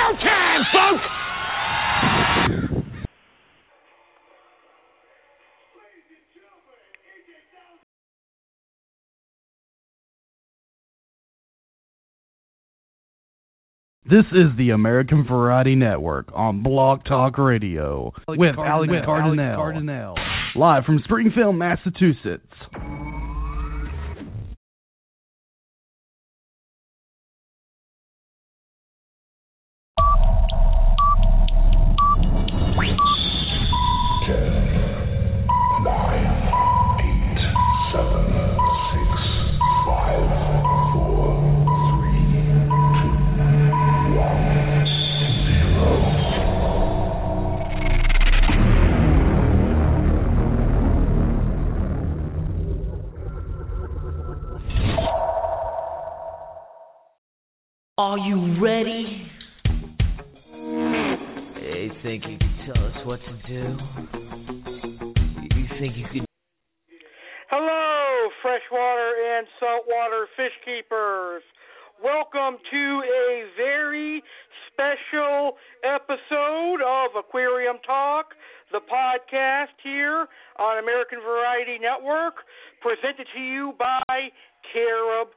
showtime, folks! This is the American Variety Network on Blog Talk Radio with Alex Cardinale, live from Springfield, Massachusetts. Keepers. Welcome to a very special episode of Aquarium Talk, the podcast here on American Variety Network, presented to you by Carib.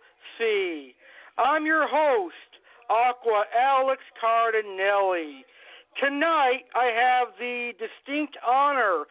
I'm your host, Aqua Alex Cardinale. Tonight, I have the distinct honor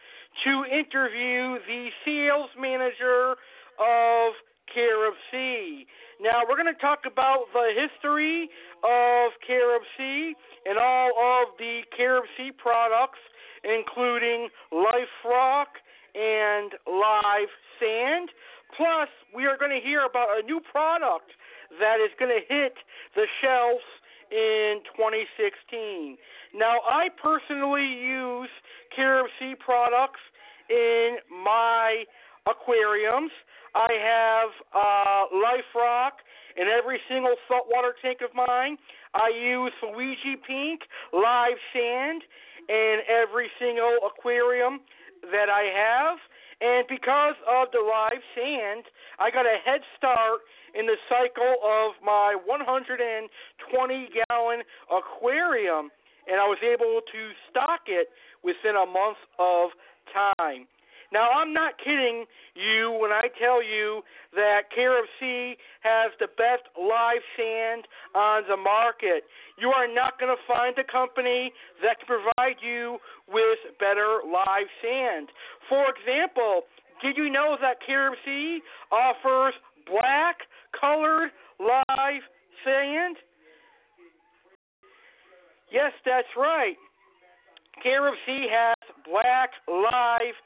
to interview the sales manager of Carib Sea. Now, we're going to talk about the history of Carib Sea and all of the Carib Sea products, including Life Rock and Live Sand. Plus, we are going to hear about a new product that is going to hit the shelves in 2016. Now, I personally use Carib Sea products in my aquariums. I have uh, Life Rock in every single saltwater tank of mine. I use Fuji Pink Live Sand in every single aquarium that I have. And because of the live sand, I got a head start in the cycle of my 120 gallon aquarium, and I was able to stock it within a month of time. Now, I'm not kidding you when I tell you that Sea has the best live sand on the market. You are not going to find a company that can provide you with better live sand. For example, did you know that Sea offers black colored live sand? Yes, that's right. Sea has black live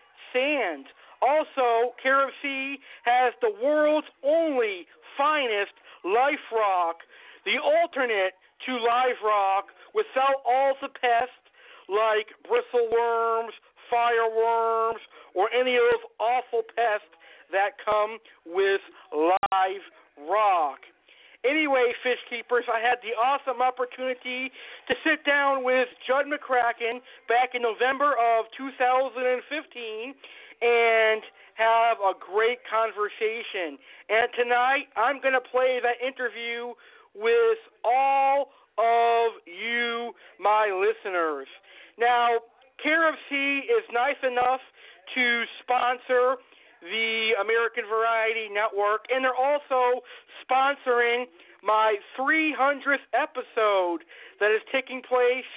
Also, Carib Sea has the world's only finest life rock, the alternate to live rock without all the pests like bristleworms, fireworms, or any of those awful pests that come with live rock. Anyway, fish keepers, I had the awesome opportunity to sit down with Judd McCracken back in November of 2015 and have a great conversation. And tonight, I'm going to play that interview with all of you, my listeners. Now, Sea is nice enough to sponsor the American Variety Network, and they're also sponsoring my 300th episode that is taking place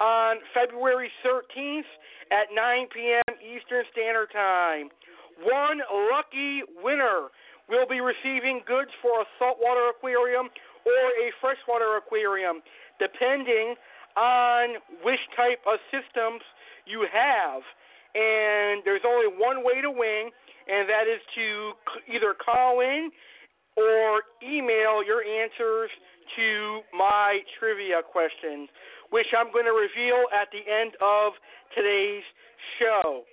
on February 13th at 9 p.m. Eastern Standard Time. One lucky winner will be receiving goods for a saltwater aquarium or a freshwater aquarium, depending on which type of systems you have. And there's only one way to win, and that is to either call in or email your answers to my trivia questions, which I'm going to reveal at the end of today's show.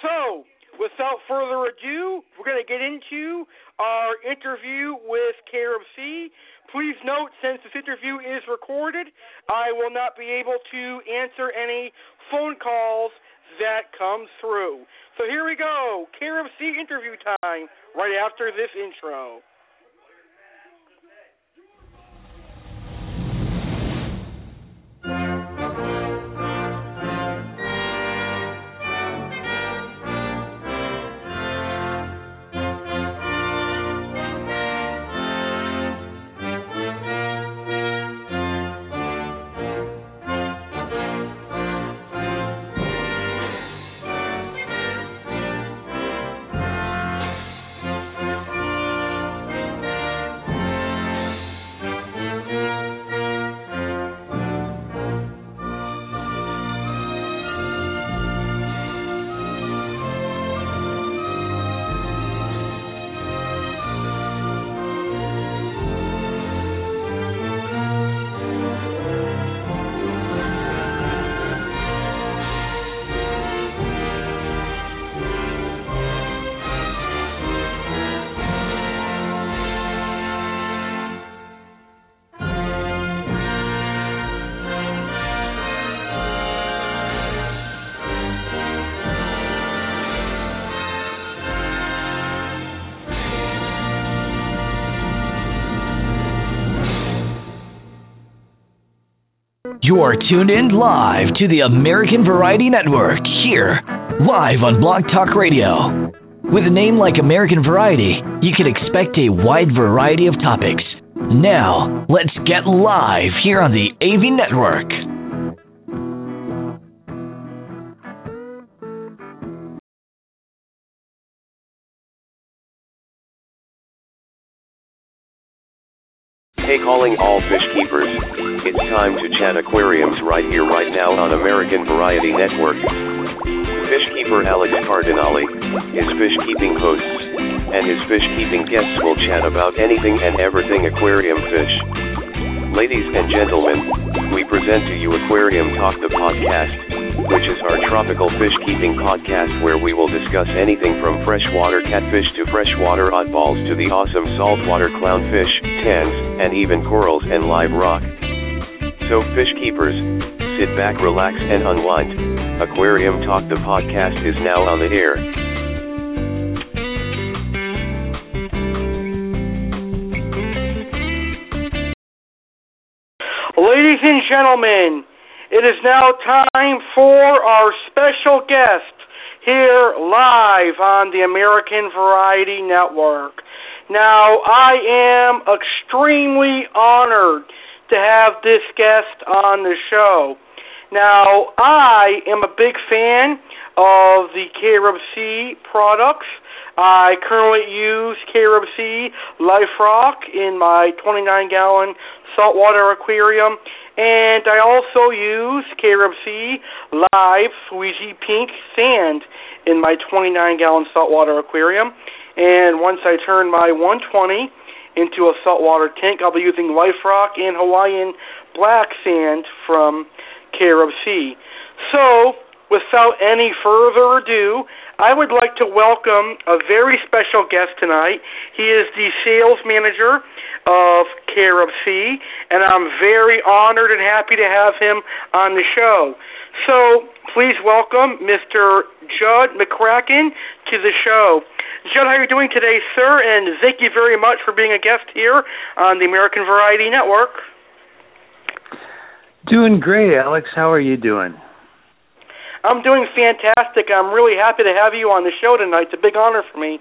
So, without further ado, we're going to get into our interview with Carib Sea. Please note, since this interview is recorded, I will not be able to answer any phone calls that come through. So here we go, Sea interview time, right after this intro. You are tuned in live to the American Variety Network here, live on Blog Talk Radio. With a name like American Variety, you can expect a wide variety of topics. Now, let's get live here on the AV Network. Hey, calling all fish chat aquariums right here, right now on American Variety Network. Fish keeper Alex Cardinale, his fish keeping hosts, and his fish keeping guests will chat about anything and everything aquarium fish. Ladies and gentlemen, we present to you Aquarium Talk the podcast, which is our tropical fish keeping podcast where we will discuss anything from freshwater catfish to freshwater oddballs to the awesome saltwater clownfish, tangs, and even corals and live rock. So, fish keepers, sit back, relax, and unwind. Aquarium Talk the podcast is now on the air. Ladies and gentlemen, it is now time for our special guest here live on the American Variety Network. Now, I am extremely honored to have this guest on the show. Now, I am a big fan of the Sea products. I currently use Sea Life Rock in my 29 gallon saltwater aquarium, and I also use Sea Live Fuji Pink Sand in my 29 gallon saltwater aquarium. And once I turn my 120 into a saltwater tank, I'll be using Life Rock and Hawaiian Black Sand from Carib Sea. So, without any further ado, I would like to welcome a very special guest tonight. He is the sales manager of Carib Sea, and I'm very honored and happy to have him on the show. So please welcome Mr. Judd McCracken to the show. Judd, how are you doing today, sir? And thank you very much for being a guest here on the American Variety Network. Doing great, Alex. How are you doing? I'm doing fantastic. I'm really happy to have you on the show tonight. It's a big honor for me.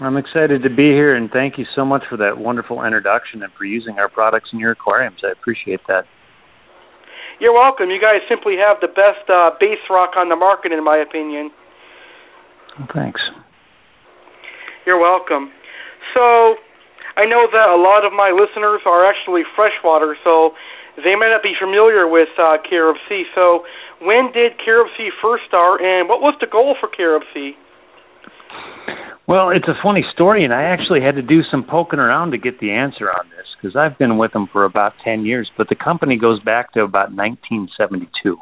I'm excited to be here, and thank you so much for that wonderful introduction and for using our products in your aquariums. I appreciate that. You're welcome. You guys simply have the best uh, base rock on the market, in my opinion. Thanks. You're welcome. So, I know that a lot of my listeners are actually freshwater, so they may not be familiar with uh, Carib Sea. So, when did Carib Sea first start, and what was the goal for Carib Sea? Well, it's a funny story, and I actually had to do some poking around to get the answer on this because I've been with them for about 10 years, but the company goes back to about 1972.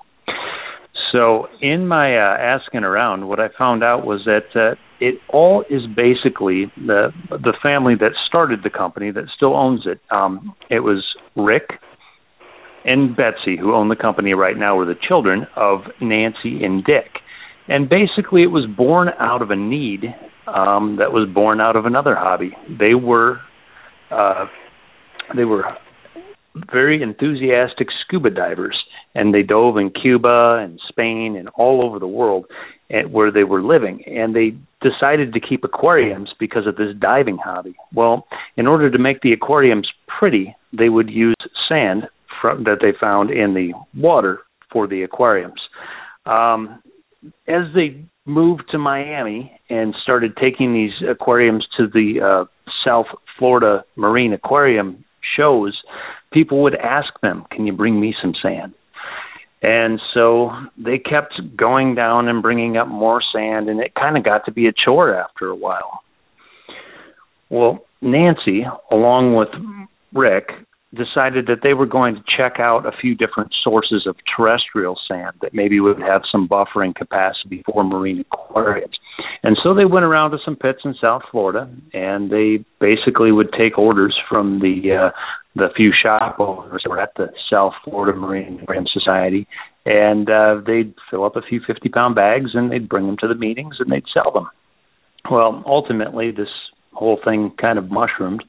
So, in my uh, asking around, what I found out was that uh, it all is basically the the family that started the company that still owns it. Um, it was Rick and Betsy, who own the company right now, were the children of Nancy and Dick. And basically, it was born out of a need um, that was born out of another hobby. They were uh, they were very enthusiastic scuba divers, and they dove in Cuba and Spain and all over the world where they were living. And they decided to keep aquariums because of this diving hobby. Well, in order to make the aquariums pretty, they would use sand from, that they found in the water for the aquariums. Um, as they moved to Miami and started taking these aquariums to the uh, South Florida Marine Aquarium shows, people would ask them, "Can you bring me some sand?" And so they kept going down and bringing up more sand, and it kind of got to be a chore after a while. Well, Nancy, along with Rick, decided that they were going to check out a few different sources of terrestrial sand that maybe would have some buffering capacity for marine aquariums. And so they went around to some pits in South Florida and they basically would take orders from the uh the few shop owners that were at the South Florida Marine Aquarium Society and uh they'd fill up a few 50 pound bags and they'd bring them to the meetings and they'd sell them. Well, ultimately this whole thing kind of mushroomed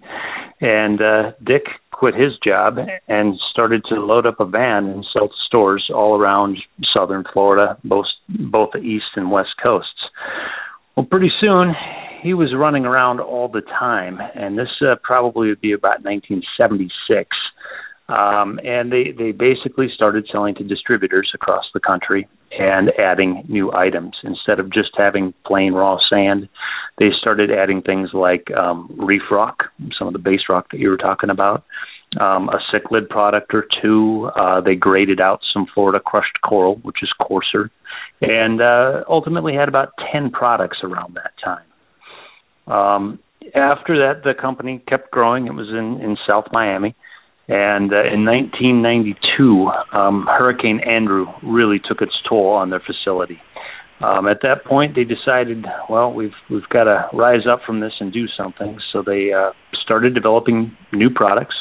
and uh Dick quit his job and started to load up a van and sell to stores all around southern Florida, both both the east and west coasts. Well, pretty soon he was running around all the time, and this uh, probably would be about 1976. Um, and they, they basically started selling to distributors across the country and adding new items. Instead of just having plain raw sand, they started adding things like um, reef rock, some of the base rock that you were talking about, um, a cichlid product or two. Uh, they graded out some Florida crushed coral, which is coarser, and uh, ultimately had about 10 products around that time. Um, after that, the company kept growing. It was in, in South Miami and uh, in 1992, um, Hurricane Andrew really took its toll on their facility. Um, at that point, they decided, well, we've we've got to rise up from this and do something. So they uh, started developing new products,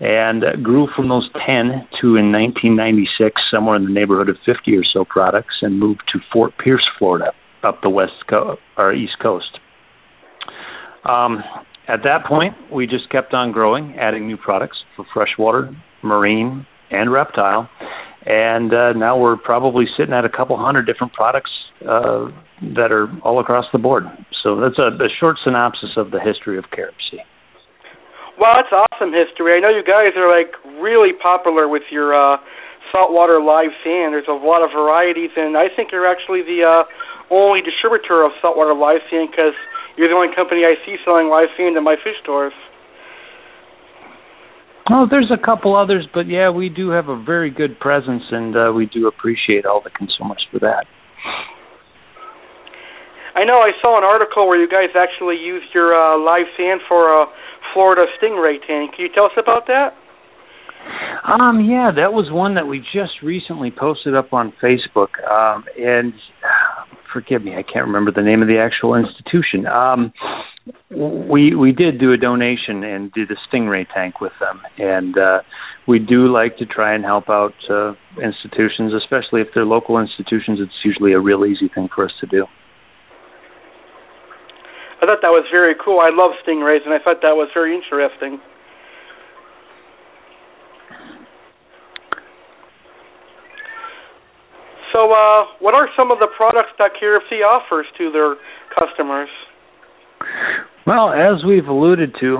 and uh, grew from those 10 to in 1996 somewhere in the neighborhood of 50 or so products, and moved to Fort Pierce, Florida, up the west coast or east coast. Um, at that point, we just kept on growing, adding new products for freshwater, marine, and reptile. And uh, now we're probably sitting at a couple hundred different products uh, that are all across the board. So that's a, a short synopsis of the history of Carib Sea. Wow, that's awesome history. I know you guys are like really popular with your uh, saltwater live sand. There's a lot of varieties, and I think you're actually the uh, only distributor of saltwater live sand because you're the only company I see selling live sand in my fish stores. Oh, there's a couple others, but yeah, we do have a very good presence, and uh, we do appreciate all the consumers for that. I know I saw an article where you guys actually used your uh, live sand for a Florida stingray tank. Can you tell us about that? Um, yeah, that was one that we just recently posted up on Facebook, um, and forgive me, I can't remember the name of the actual institution. Um, we we did do a donation and did a stingray tank with them, and uh, we do like to try and help out uh, institutions, especially if they're local institutions. It's usually a real easy thing for us to do. I thought that was very cool. I love stingrays, and I thought that was very interesting. So, uh, what are some of the products that Carib Sea offers to their customers? Well, as we've alluded to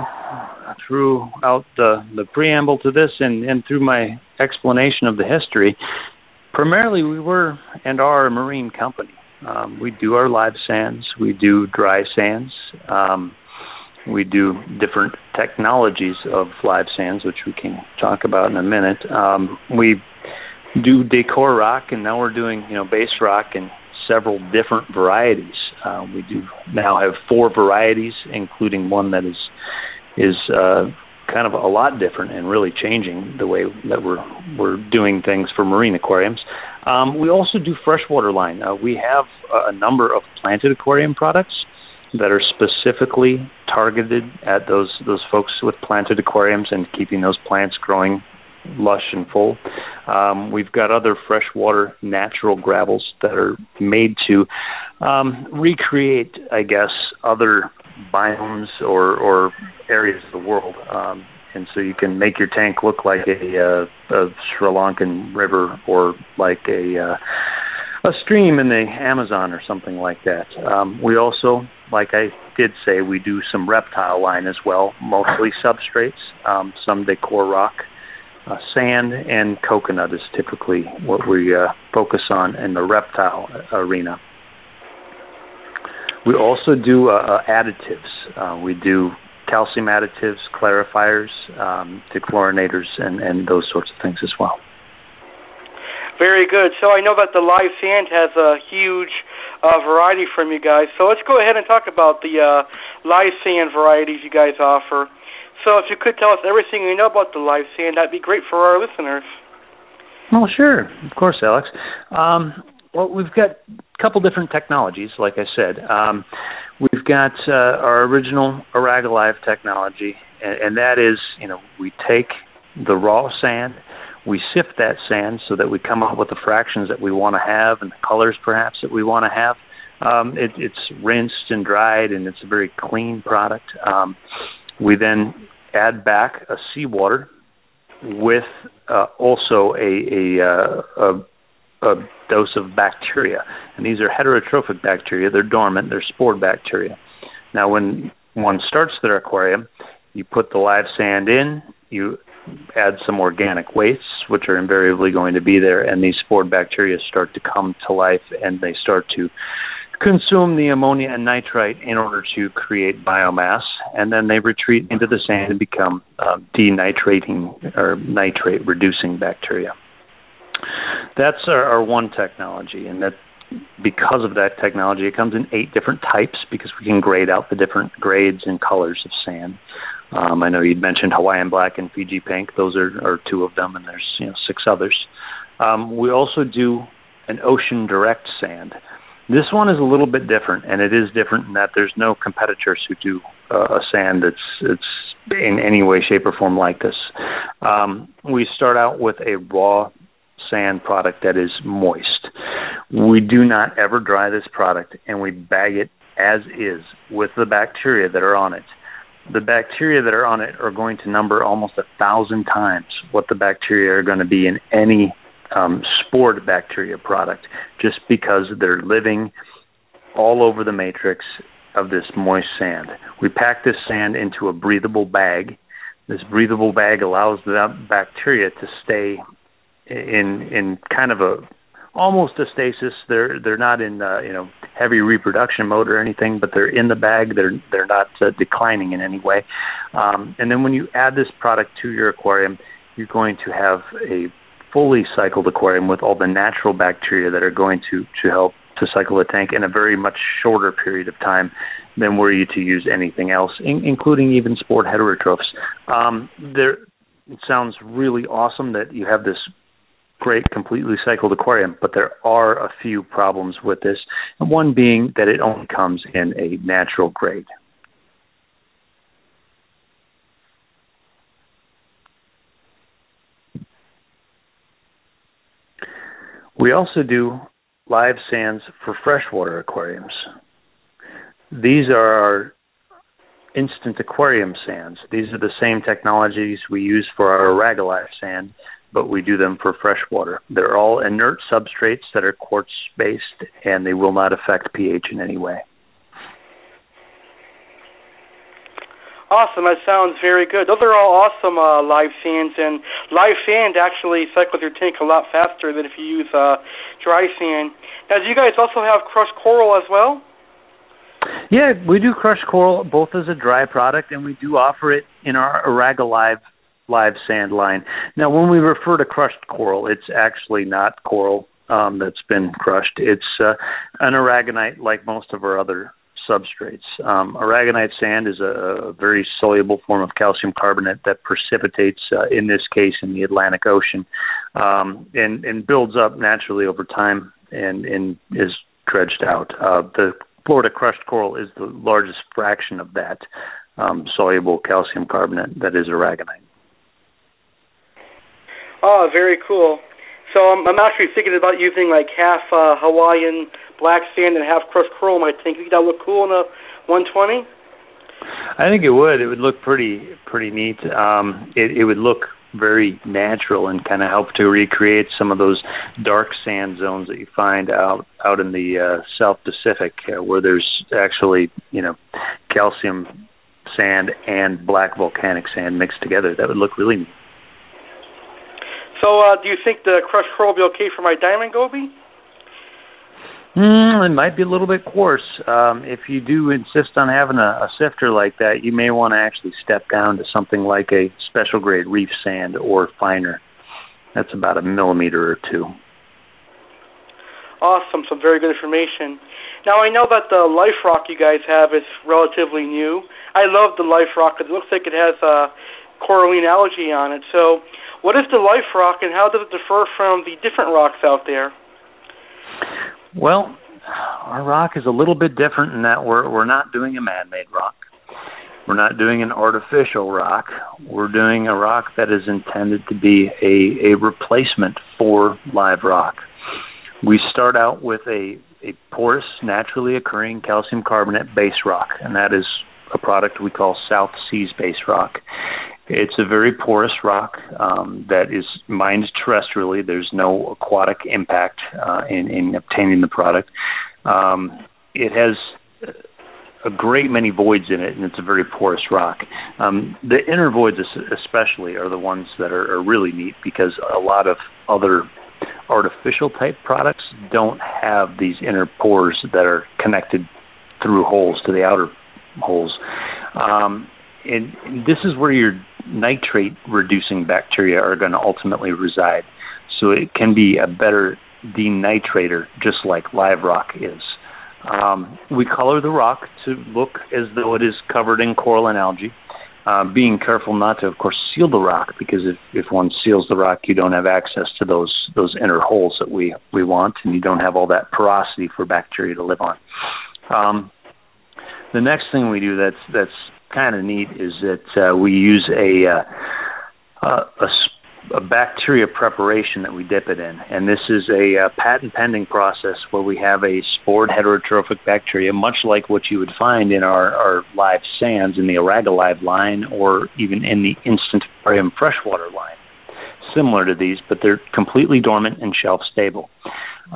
throughout the, the preamble to this and, and through my explanation of the history, primarily we were and are a marine company. Um, we do our live sands, we do dry sands, um, we do different technologies of live sands, which we can talk about in a minute. Um, we do decor rock, and now we're doing you know base rock in several different varieties. Uh, we do now have four varieties, including one that is is uh, kind of a lot different and really changing the way that we're we're doing things for marine aquariums. Um, we also do freshwater line. Uh, we have a number of planted aquarium products that are specifically targeted at those those folks with planted aquariums and keeping those plants growing lush and full. Um, we've got other freshwater natural gravels that are made to um, recreate, I guess, other biomes or, or areas of the world. Um, and so you can make your tank look like a, uh, a Sri Lankan river or like a uh, a stream in the Amazon or something like that. Um, we also, like I did say, we do some reptile line as well, mostly substrates, um, some decor rock, uh, sand and coconut is typically what we uh, focus on in the reptile arena. We also do uh, uh additives. Uh, we do calcium additives, clarifiers, um, dechlorinators, and, and those sorts of things as well. Very good. So I know that the live sand has a huge uh, variety from you guys. So let's go ahead and talk about the uh, live sand varieties you guys offer. So if you could tell us everything you know about the live sand, that'd be great for our listeners. Well, sure, of course, Alex. Um, well, we've got a couple different technologies, like I said. Um, we've got uh, our original Arag-Alive technology, and, and that is, you know, we take the raw sand, we sift that sand so that we come up with the fractions that we want to have and the colors perhaps that we want to have. Um, it, it's rinsed and dried, and it's a very clean product. Um, we then add back a seawater with uh, also a a, uh, a a dose of bacteria, and these are heterotrophic bacteria. They're dormant. They're spore bacteria. Now, when one starts their aquarium, you put the live sand in. You add some organic wastes, which are invariably going to be there, and these spore bacteria start to come to life, and they start to consume the ammonia and nitrite in order to create biomass, and then they retreat into the sand and become uh, denitrating or nitrate reducing bacteria. That's our, our one technology, and that because of that technology, it comes in eight different types because we can grade out the different grades and colors of sand. Um, I know you'd mentioned Hawaiian black and Fiji pink; those are, are two of them, and there's you know six others. Um, we also do an ocean direct sand. This one is a little bit different, and it is different in that there's no competitors who do uh, a sand that's it's in any way, shape, or form like this. Um, we start out with a raw sand product that is moist. We do not ever dry this product, and we bag it as is with the bacteria that are on it. The bacteria that are on it are going to number almost a thousand times what the bacteria are going to be in any um, spored bacteria product just because they're living all over the matrix of this moist sand. We pack this sand into a breathable bag. This breathable bag allows the bacteria to stay in in kind of a almost a stasis. They're they're not in uh, you know heavy reproduction mode or anything, but they're in the bag. They're they're not uh, declining in any way. Um, and then when you add this product to your aquarium, you're going to have a fully cycled aquarium with all the natural bacteria that are going to to help to cycle the tank in a very much shorter period of time than were you to use anything else, in, including even spored heterotrophs. Um, there, it sounds really awesome that you have this great completely cycled aquarium, but there are a few problems with this, and one being that it only comes in a natural grade. We also do live sands for freshwater aquariums. These are our instant aquarium sands. These are the same technologies we use for our Arag-Alive sand, but we do them for freshwater. They're all inert substrates that are quartz based and they will not affect pH in any way. Awesome. That sounds very good. Those are all awesome uh, live sands, and live sand actually cycles your tank a lot faster than if you use uh, dry sand. Now, do you guys also have crushed coral as well? Yeah, we do crushed coral both as a dry product, and we do offer it in our Arag-Alive live sand line. Now, when we refer to crushed coral, it's actually not coral um, that's been crushed. It's uh, an aragonite, like most of our other substrates. Um, aragonite sand is a, a, very soluble form of calcium carbonate that precipitates, uh, in this case, in the Atlantic Ocean, um, and, and builds up naturally over time and, and is dredged out. Uh, the Florida crushed coral is the largest fraction of that um, soluble calcium carbonate that is aragonite. Oh, very cool. So I'm, I'm actually thinking about using like half uh, Hawaiian black sand and half crushed coral in my tank. Think that look cool in a 120? I think it would. It would look pretty pretty neat. Um, it, it would look very natural and kind of help to recreate some of those dark sand zones that you find out out in the uh, South Pacific, uh, where there's actually you know calcium sand and black volcanic sand mixed together. That would look really neat. So, uh, do you think the crushed coral will be okay for my diamond goby? Mm, it might be a little bit coarse. Um, if you do insist on having a, a sifter like that, you may want to actually step down to something like a special grade reef sand or finer. That's about a millimeter or two. Awesome, some very good information. Now I know that the life rock you guys have is relatively new. I love the life rock because it looks like it has a coralline algae on it. So, what is the life rock, and how does it differ from the different rocks out there? Well, our rock is a little bit different in that we're we're not doing a man-made rock. We're not doing an artificial rock. We're doing a rock that is intended to be a, a replacement for live rock. We start out with a, a porous, naturally occurring calcium carbonate base rock, and that is a product we call South Seas base rock. It's a very porous rock um, that is mined terrestrially. There's no aquatic impact uh, in, in obtaining the product. Um, it has a great many voids in it, and it's a very porous rock. Um, the inner voids, especially, are the ones that are, are really neat because a lot of other artificial type products don't have these inner pores that are connected through holes to the outer holes. Um, and this is where your nitrate reducing bacteria are going to ultimately reside. So it can be a better denitrator, just like live rock is. Um, we color the rock to look as though it is covered in coral and algae, uh, being careful not to, of course, seal the rock because if, if one seals the rock, you don't have access to those those inner holes that we we want, and you don't have all that porosity for bacteria to live on. Um, the next thing we do that's that's kind of neat is that uh, we use a uh, a, a bacteria preparation that we dip it in, and this is a uh, patent pending process where we have a spored heterotrophic bacteria, much like what you would find in our, our live sands in the Live line, or even in the instant aquarium freshwater line. Similar to these, but they're completely dormant and shelf stable.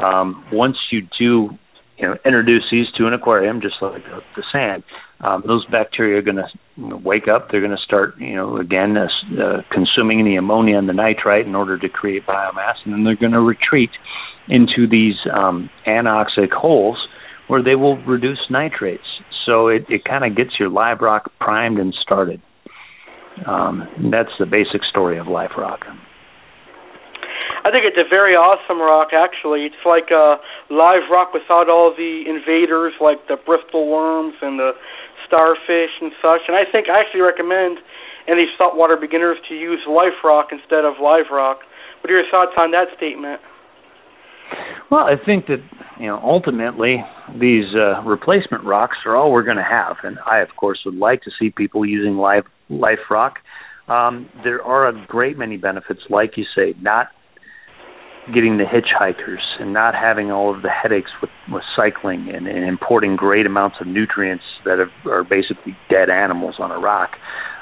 Um, once you do you know, introduce these to an aquarium, just like the, the sand, um, those bacteria are going to wake up. They're going to start, you know, again uh, uh, consuming the ammonia and the nitrite in order to create biomass, and then they're going to retreat into these um, anoxic holes where they will reduce nitrates. So it, it kind of gets your live rock primed and started. Um, that's the basic story of live rock. I think it's a very awesome rock. Actually, it's like a live rock without all the invaders, like the bristleworms and the starfish and such. And I think I actually recommend any saltwater beginners to use life rock instead of live rock. What are your thoughts on that statement? Well, I think that you know ultimately these uh, replacement rocks are all we're going to have, and I of course would like to see people using live life rock. Um, there are a great many benefits, like you say, not getting the hitchhikers and not having all of the headaches with, with cycling and, and importing great amounts of nutrients that are, are basically dead animals on a rock.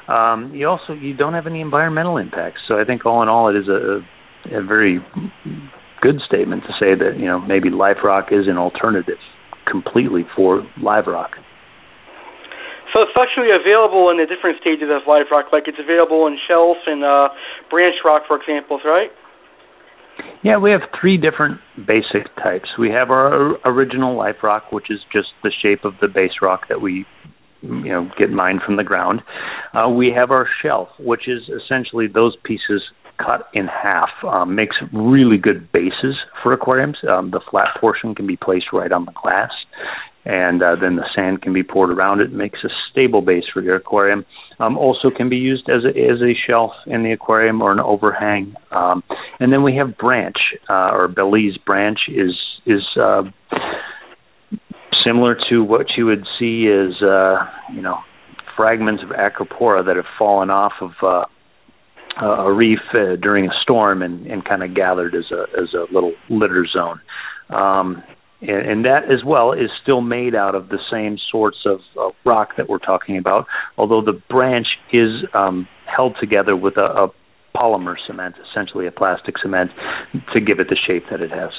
Um, you also you don't have any environmental impacts. So I think all in all, it is a, a very good statement to say that you know maybe life rock is an alternative completely for live rock. So it's actually available in the different stages of live rock, like it's available in shelf and uh, branch rock, for example, right? Yeah, we have three different basic types. We have our original life rock, which is just the shape of the base rock that we you know get mined from the ground. Uh, we have our shelf, which is essentially those pieces cut in half. Um, makes really good bases for aquariums. Um, the flat portion can be placed right on the glass, and uh, then the sand can be poured around it. Makes a stable base for your aquarium um, also can be used as a, as a shelf in the aquarium or an overhang. Um, and then we have branch uh, or Belize branch is is uh, similar to what you would see as uh, you know fragments of acropora that have fallen off of uh, a reef uh, during a storm and, and kind of gathered as a as a little litter zone. Um, and, and that as well is still made out of the same sorts of uh, rock that we're talking about, although the branch is um, held together with a, a polymer cement, essentially a plastic cement, to give it the shape that it has.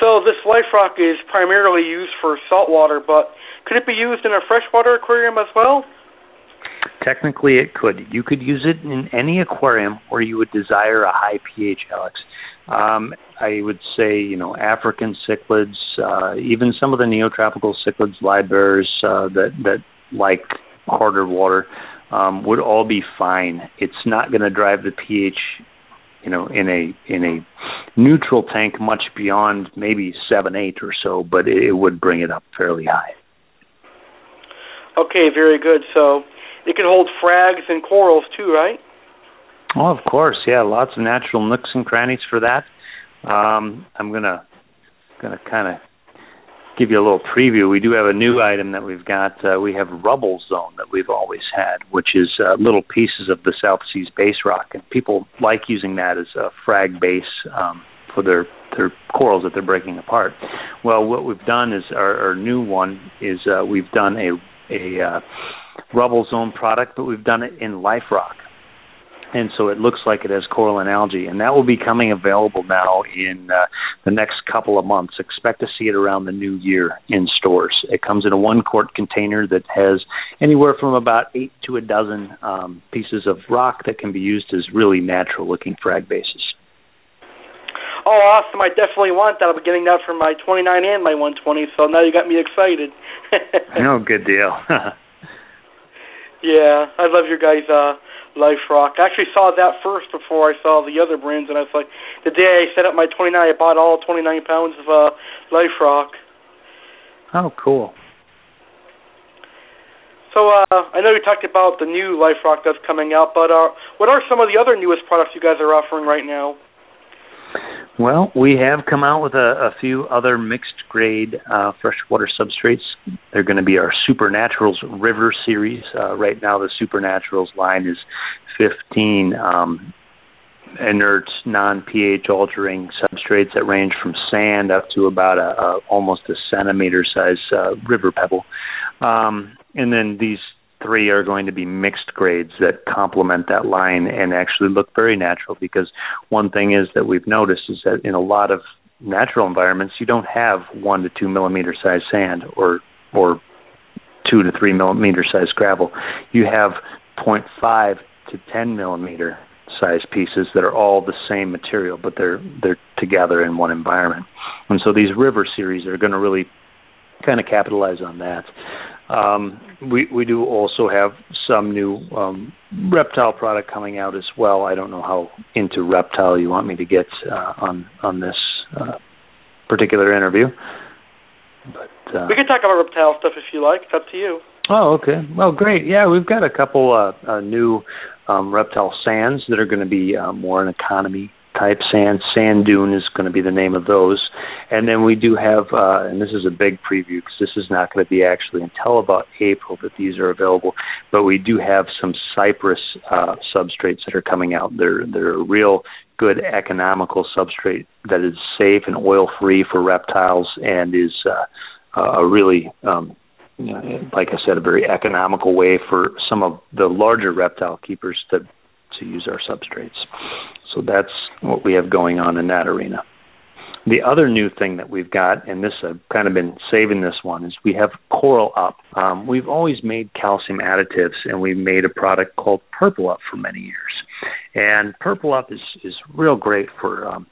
So this life rock is primarily used for saltwater, but could it be used in a freshwater aquarium as well? Technically, it could. You could use it in any aquarium where you would desire a high pH, Alex. Um, I would say, you know, African cichlids, uh, even some of the neotropical cichlids, live bearers uh, that that like harder water, um, would all be fine. It's not going to drive the pH, you know, in a in a neutral tank much beyond maybe seven eight or so, but it would bring it up fairly high. Okay, very good. So it can hold frags and corals too, right? Oh, of course, yeah. Lots of natural nooks and crannies for that. Um, I'm gonna gonna kind of give you a little preview. We do have a new item that we've got. Uh, we have rubble zone that we've always had, which is uh, little pieces of the South Seas base rock, and people like using that as a frag base um, for their their corals that they're breaking apart. Well, what we've done is our, our new one is uh, we've done a a uh, rubble zone product, but we've done it in life rock and so it looks like it has coral and algae, and that will be coming available now in uh, the next couple of months. Expect to see it around the new year in stores. It comes in a one-quart container that has anywhere from about eight to a dozen um, pieces of rock that can be used as really natural-looking frag bases. Oh, awesome! I definitely want that. I'll be getting that for my 29 and my 120. So now you got me excited. no, good deal. yeah, I love your guys' uh, Life Rock. I actually saw that first before I saw the other brands, and I was like, the day I set up my 29, I bought all 29 pounds of uh, Life Rock. Oh, cool. So uh, I know you talked about the new Life Rock that's coming out, but uh, what are some of the other newest products you guys are offering right now? Well, we have come out with a, a few other mixed grade uh, freshwater substrates. They're going to be our Supernaturals River series. Uh, right now, the Supernaturals line is 15 um, inert, non pH altering substrates that range from sand up to about a, a almost a centimeter size uh, river pebble. Um, and then these three are going to be mixed grades that complement that line and actually look very natural because one thing is that we've noticed is that in a lot of natural environments you don't have one to two millimeter size sand or or two to three millimeter size gravel. You have 0.5 to 10 millimeter size pieces that are all the same material, but they're they're together in one environment. And so these river series are going to really kind of capitalize on that. Um, we we do also have some new um, reptile product coming out as well. I don't know how into reptile you want me to get uh, on on this uh, particular interview, but uh, we can talk about reptile stuff if you like. It's up to you. Oh, okay. Well, great. Yeah, we've got a couple uh, uh, new um, reptile sands that are going to be uh, more an economy type sand. Sand dune is going to be the name of those. And then we do have, uh, and this is a big preview because this is not going to be actually until about April that these are available. But we do have some cypress uh, substrates that are coming out. They're they're a real good economical substrate that is safe and oil free for reptiles and is uh, a really um, like I said, a very economical way for some of the larger reptile keepers to to use our substrates. So that's what we have going on in that arena. The other new thing that we've got, and this I've kind of been saving this one, is we have Coral Up. Um, we've always made calcium additives, and we've made a product called Purple Up for many years. And Purple Up is is real great for um,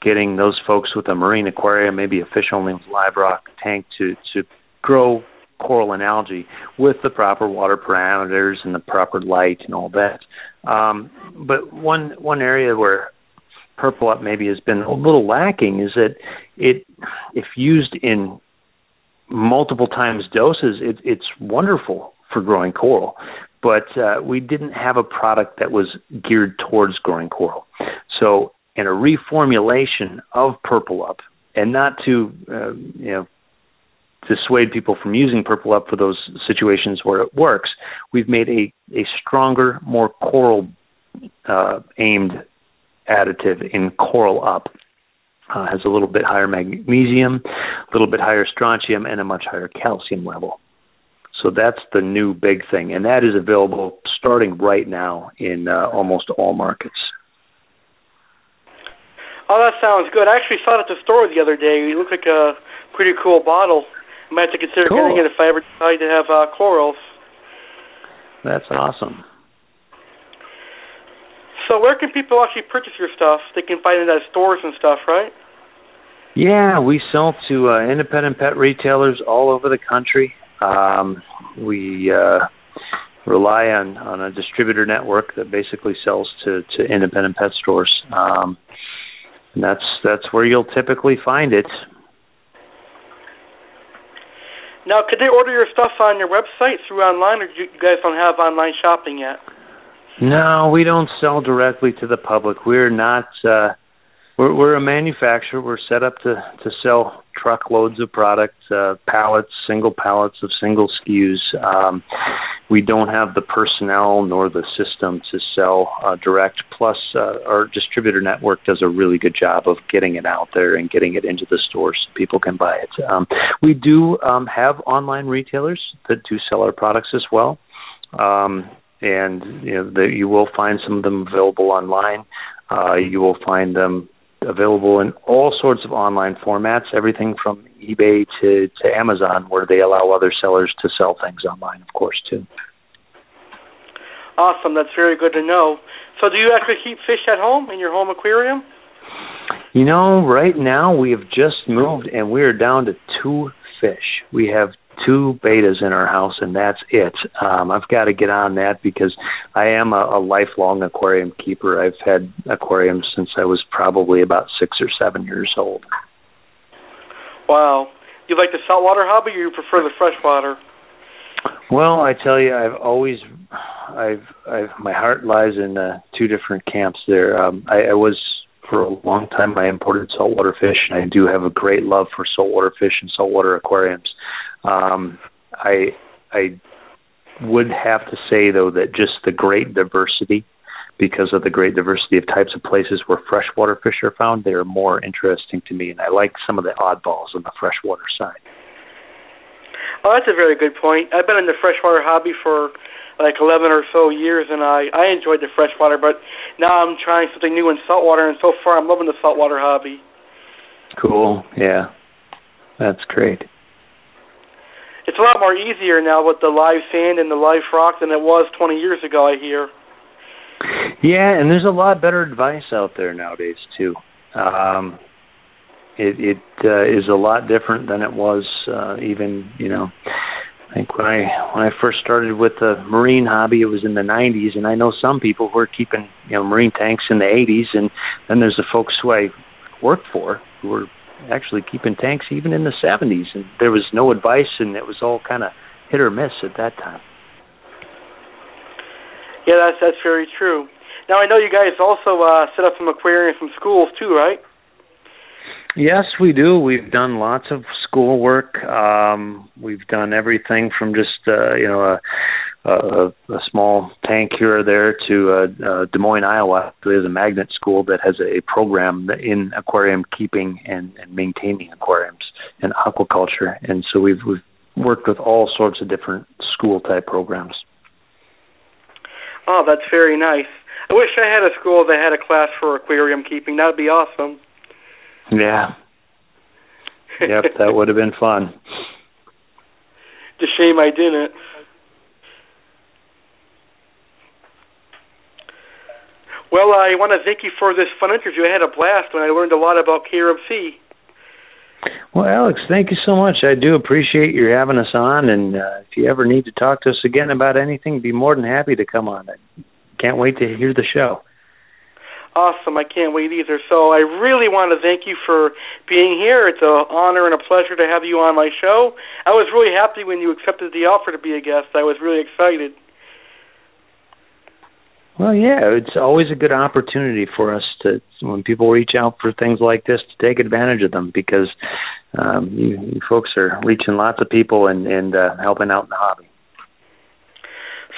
getting those folks with a marine aquarium, maybe a fish only live rock tank, to to grow coral and algae with the proper water parameters and the proper light and all that. Um, but one one area where purple up maybe has been a little lacking is that it if used in multiple times doses it, it's wonderful for growing coral. But uh, we didn't have a product that was geared towards growing coral. So in a reformulation of purple up and not to uh, you know dissuade people from using Purple Up for those situations where it works, we've made a, a stronger, more coral uh, aimed additive in Coral Up. Uh, has a little bit higher magnesium, a little bit higher strontium, and a much higher calcium level. So that's the new big thing, and that is available starting right now in uh, almost all markets. Oh, that sounds good. I actually saw it at the store the other day. It looked like a pretty cool bottle. I might have to consider cool. getting it if I ever decide to have uh, corals. That's awesome. So where can people actually purchase your stuff? They can find it at stores and stuff, right? Yeah, we sell to uh, independent pet retailers all over the country. Um, we uh, rely on on a distributor network that basically sells to to independent pet stores. Um, and that's that's where you'll typically find it. Now, could they order your stuff on your website through online, or do you guys don't have online shopping yet? No, we don't sell directly to the public. We're not. Uh, we're, we're a manufacturer. We're set up to to sell truckloads of products, uh, pallets, single pallets of single SKUs. Um, we don't have the personnel nor the system to sell uh, direct. Plus, uh, our distributor network does a really good job of getting it out there and getting it into the stores so people can buy it. Um, we do um, have online retailers that do sell our products as well. Um, and you know the, you will find some of them available online. Uh, you will find them available in all sorts of online formats, everything from eBay to, to Amazon, where they allow other sellers to sell things online, of course, too. Awesome. That's very good to know. So, do you actually keep fish at home in your home aquarium? You know, right now we have just moved and we are down to two fish. We have two bettas in our house, and that's it. Um, I've got to get on that because I am a, a lifelong aquarium keeper. I've had aquariums since I was probably about six or seven years old. Wow. You like the saltwater hobby, or you prefer the freshwater? Well, I tell you, I've always, I've, I've, my heart lies in uh, two different camps. There, um, I, I was for a long time. I imported saltwater fish, and I do have a great love for saltwater fish and saltwater aquariums. Um, I I would have to say though that just the great diversity, because of the great diversity of types of places where freshwater fish are found, they are more interesting to me, and I like some of the oddballs on the freshwater side. Oh, that's a very good point. I've been in the freshwater hobby for like 11 or so years, and I I enjoyed the freshwater, but now I'm trying something new in saltwater, and so far I'm loving the saltwater hobby. Cool. Yeah, that's great it's a lot more easier now with the live sand and the live rock than it was 20 years ago. I hear. Yeah, and there's a lot better advice out there nowadays too. Um, it it uh, is a lot different than it was uh, even you know. I think when I when I first started with the marine hobby, it was in the 90s, and I know some people who are keeping you know marine tanks in the 80s, and then there's the folks who I work for who are actually keeping tanks even in the 70s, and there was no advice, and it was all kind of hit or miss at that time. Yeah, that's that's very true. Now I know you guys also uh, set up some aquariums, some schools too, right? Yes, we do. We've done lots of school work. Um, we've done everything from just uh, you know a a, a small tank here or there to uh, uh, Des Moines, Iowa. There's a magnet school that has a program in aquarium keeping and, and maintaining aquariums and aquaculture, and so we've we've worked with all sorts of different school type programs. Oh, that's very nice. I wish I had a school that had a class for aquarium keeping. That'd be awesome. Yeah. yep, that would have been fun. It's a shame I didn't. Well, I want to thank you for this fun interview. I had a blast and I learned a lot about Carib Sea. Well, Alex, thank you so much. I do appreciate your having us on, and uh, if you ever need to talk to us again about anything, be more than happy to come on. I can't wait to hear the show. Awesome. I can't wait either. So I really want to thank you for being here. It's an honor and a pleasure to have you on my show. I was really happy when you accepted the offer to be a guest. I was really excited. Well, yeah, it's always a good opportunity for us to when people reach out for things like this to take advantage of them because um, you, you folks are reaching lots of people and, and uh, helping out in the hobby.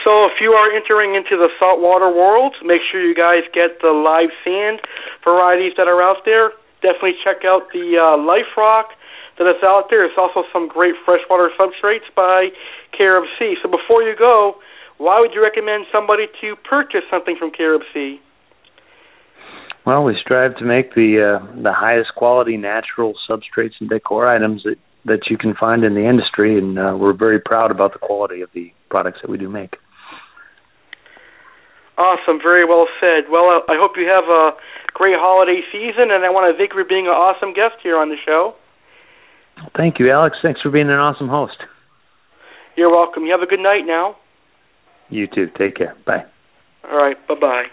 So if you are entering into the saltwater world, make sure you guys get the live sand varieties that are out there. Definitely check out the uh, Life Rock that is out there. There's also some great freshwater substrates by Carib Sea. So before you go, why would you recommend somebody to purchase something from Carib Sea? Well, we strive to make the uh, the highest quality natural substrates and decor items that that you can find in the industry, and uh, we're very proud about the quality of the products that we do make. Awesome, very well said. Well, uh, I hope you have a great holiday season, and I want to thank you for being an awesome guest here on the show. Thank you, Alex. Thanks for being an awesome host. You're welcome. You have a good night now. You too. Take care. Bye. All right. Bye bye.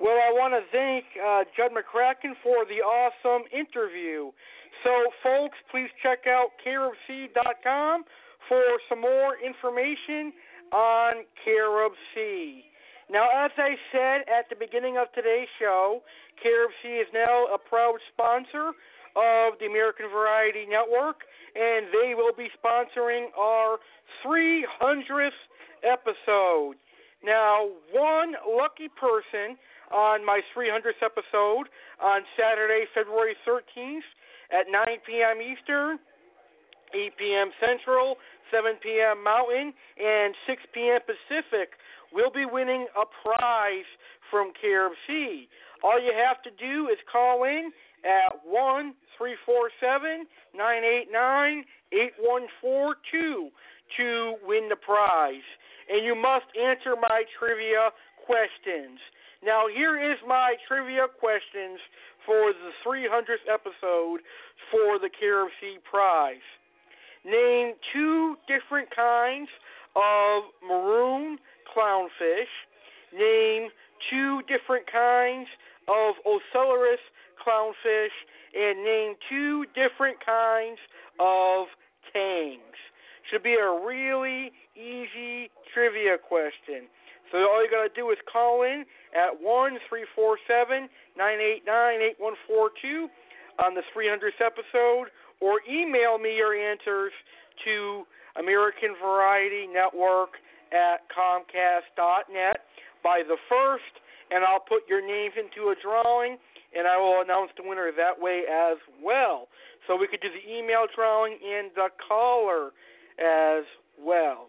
Well, I want to thank uh, Judd McCracken for the awesome interview. So, folks, please check out caribsea.com for some more information on Carib Sea. Now, as I said at the beginning of today's show, Carib Sea is now a proud sponsor of the American Variety Network, and they will be sponsoring our 300th episode. Now, one lucky person on my 300th episode on Saturday, February 13th at 9 p.m. Eastern 8 p.m. Central, 7 p.m. Mountain, and 6 p.m. Pacific will be winning a prize from Carib Sea. All you have to do is call in at 1 347 989 8142 to win the prize. And you must answer my trivia questions. Now, here is my trivia questions for the 300th episode for the Carib Sea prize. Name two different kinds of maroon clownfish. Name two different kinds of Ocellaris clownfish. And name two different kinds of tangs. Should be a really easy trivia question. So all you gotta do is call in at one three four seven nine eight nine eight one four two on the 300th episode, or email me your answers to American Variety Network at Comcast dot net by the first, and I'll put your names into a drawing, and I will announce the winner that way as well. So we could do the email drawing and the caller as well.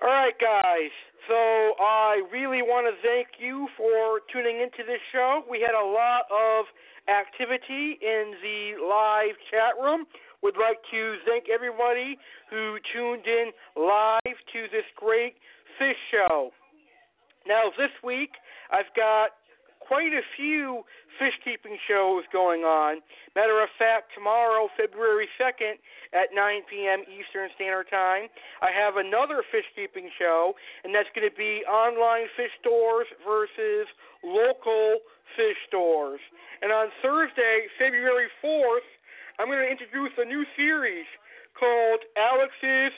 All right, guys. So I really want to thank you for tuning into this show. We had a lot of activity in the live chat room. Would like to thank everybody who tuned in live to this great fish show. Now, this week, I've got quite a few fish keeping shows going on. Matter of fact, tomorrow, February 2nd, at 9 p.m. Eastern Standard Time, I have another fish keeping show, and that's going to be online fish stores versus local fish stores. And on Thursday, February 4th, I'm going to introduce a new series called Alex's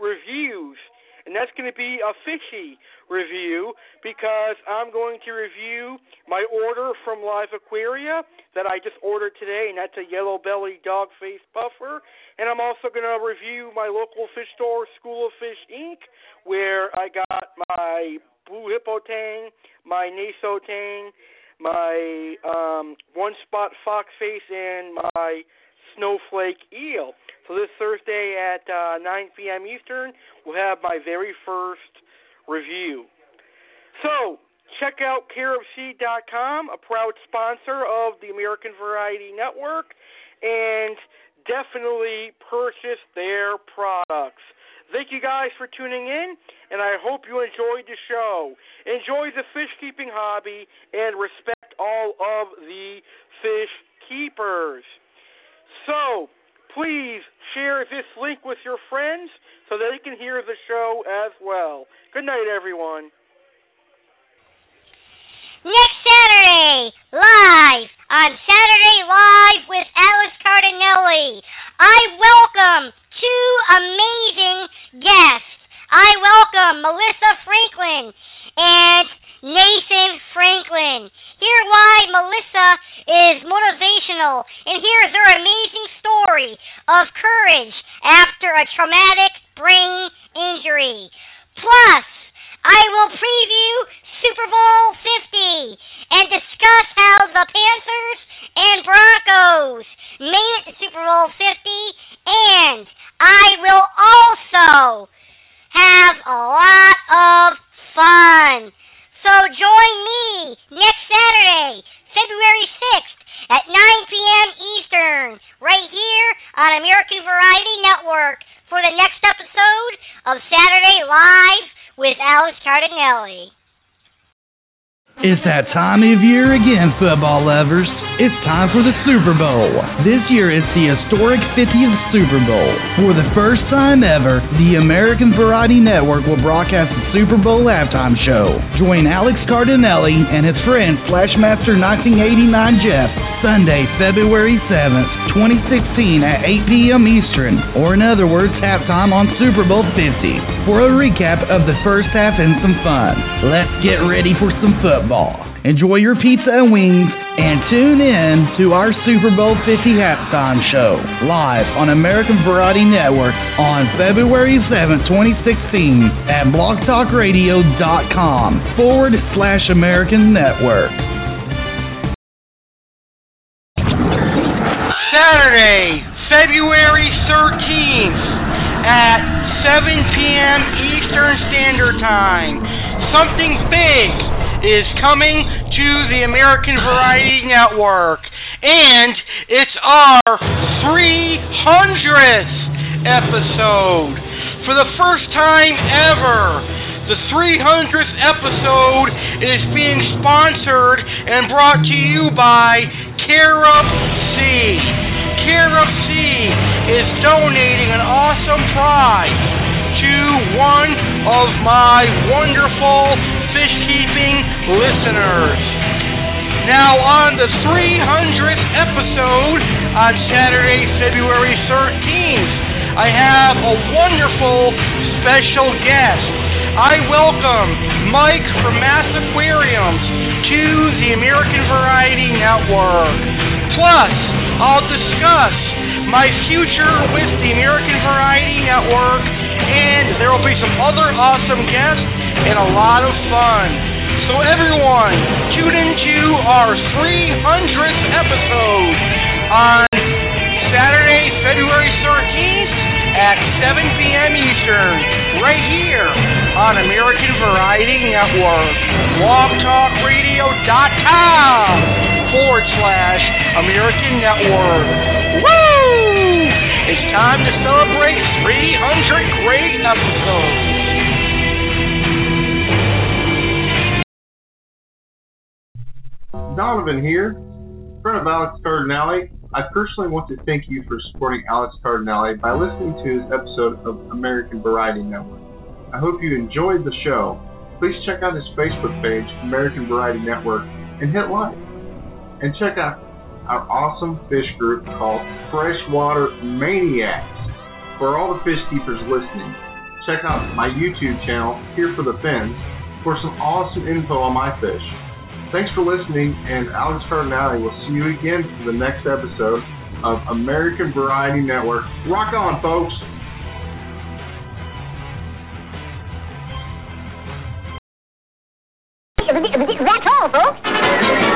Reviews and that's going to be a fishy review because I'm going to review my order from Live Aquaria that I just ordered today, and that's a yellow belly dog face puffer. And I'm also going to review my local fish store, School of Fish Inc., where I got my blue hippo tang, my naso tang, my um, one spot fox face, and my snowflake eel. So this Thursday at uh, 9 p.m. Eastern, we'll have my very first review. So check out caribsea.com, a proud sponsor of the American Variety Network, and definitely purchase their products. Thank you guys for tuning in, and I hope you enjoyed the show. Enjoy the fish keeping hobby and respect all of the fish keepers. So, please share this link with your friends so they can hear the show as well. Good night, everyone. Next Saturday, live on Saturday Live with Alex Cardinale, I welcome two amazing guests. I welcome Melissa Franklin and Nathan Franklin. Hear why Melissa is motivational and hear their amazing story of courage after a traumatic brain injury. Plus, I will preview Super Bowl 50 and discuss how the Panthers and Broncos made it to Super Bowl 50 and I will also have a lot of fun. So join me next Saturday, February 6th at 9 p.m. Eastern, right here on American Variety Network for the next episode of Saturday Live with Alex Cardinale. It's that time of year again, football lovers. It's time for the Super Bowl. This year it's the historic 50th Super Bowl. For the first time ever, the American Variety Network will broadcast the Super Bowl halftime show. Join Alex Cardinale and his friend Flashmaster 1989 Jeff Sunday, February 7th, 2016 at 8 p.m. Eastern, or in other words, halftime on Super Bowl 50 for a recap of the first half and some fun. Let's get ready for some football. Enjoy your pizza and wings and tune in to our Super Bowl 50 halftime show live on American Variety Network on February 7, 2016 at blogtalkradio.com forward slash American Network. Saturday, February 13th at 7 p.m. Eastern Standard Time. Something big is coming to the American Variety Network, and it's our 300th episode. For the first time ever, the 300th episode is being sponsored and brought to you by Carib Sea. Carib Sea is donating an awesome prize to one of my wonderful fish keeping listeners. Now, on the 300th episode on Saturday, February 13th, I have a wonderful special guest. I welcome Mike from Mass Aquariums to the American Variety Network. Plus, I'll discuss my future with the American Variety Network, and there will be some other awesome guests and a lot of fun. So, everyone, tune into our 300th episode on Saturday, February 13th at 7 p.m. Eastern, right here on American Variety Network. BlogTalkRadio.com forward slash American Network. Woo! It's time to celebrate 300 great episodes. Donovan here, friend of Alex Cardinale. I personally want to thank you for supporting Alex Cardinale by listening to his episode of American Variety Network. I hope you enjoyed the show. Please check out his Facebook page, American Variety Network, and hit like. And check out our awesome fish group called Freshwater Maniacs. For all the fish keepers listening, check out my YouTube channel, Here for the Fins, for some awesome info on my fish. Thanks for listening, and Alex will see you again for the next episode of American Variety Network. Rock on, folks! That's all, folks.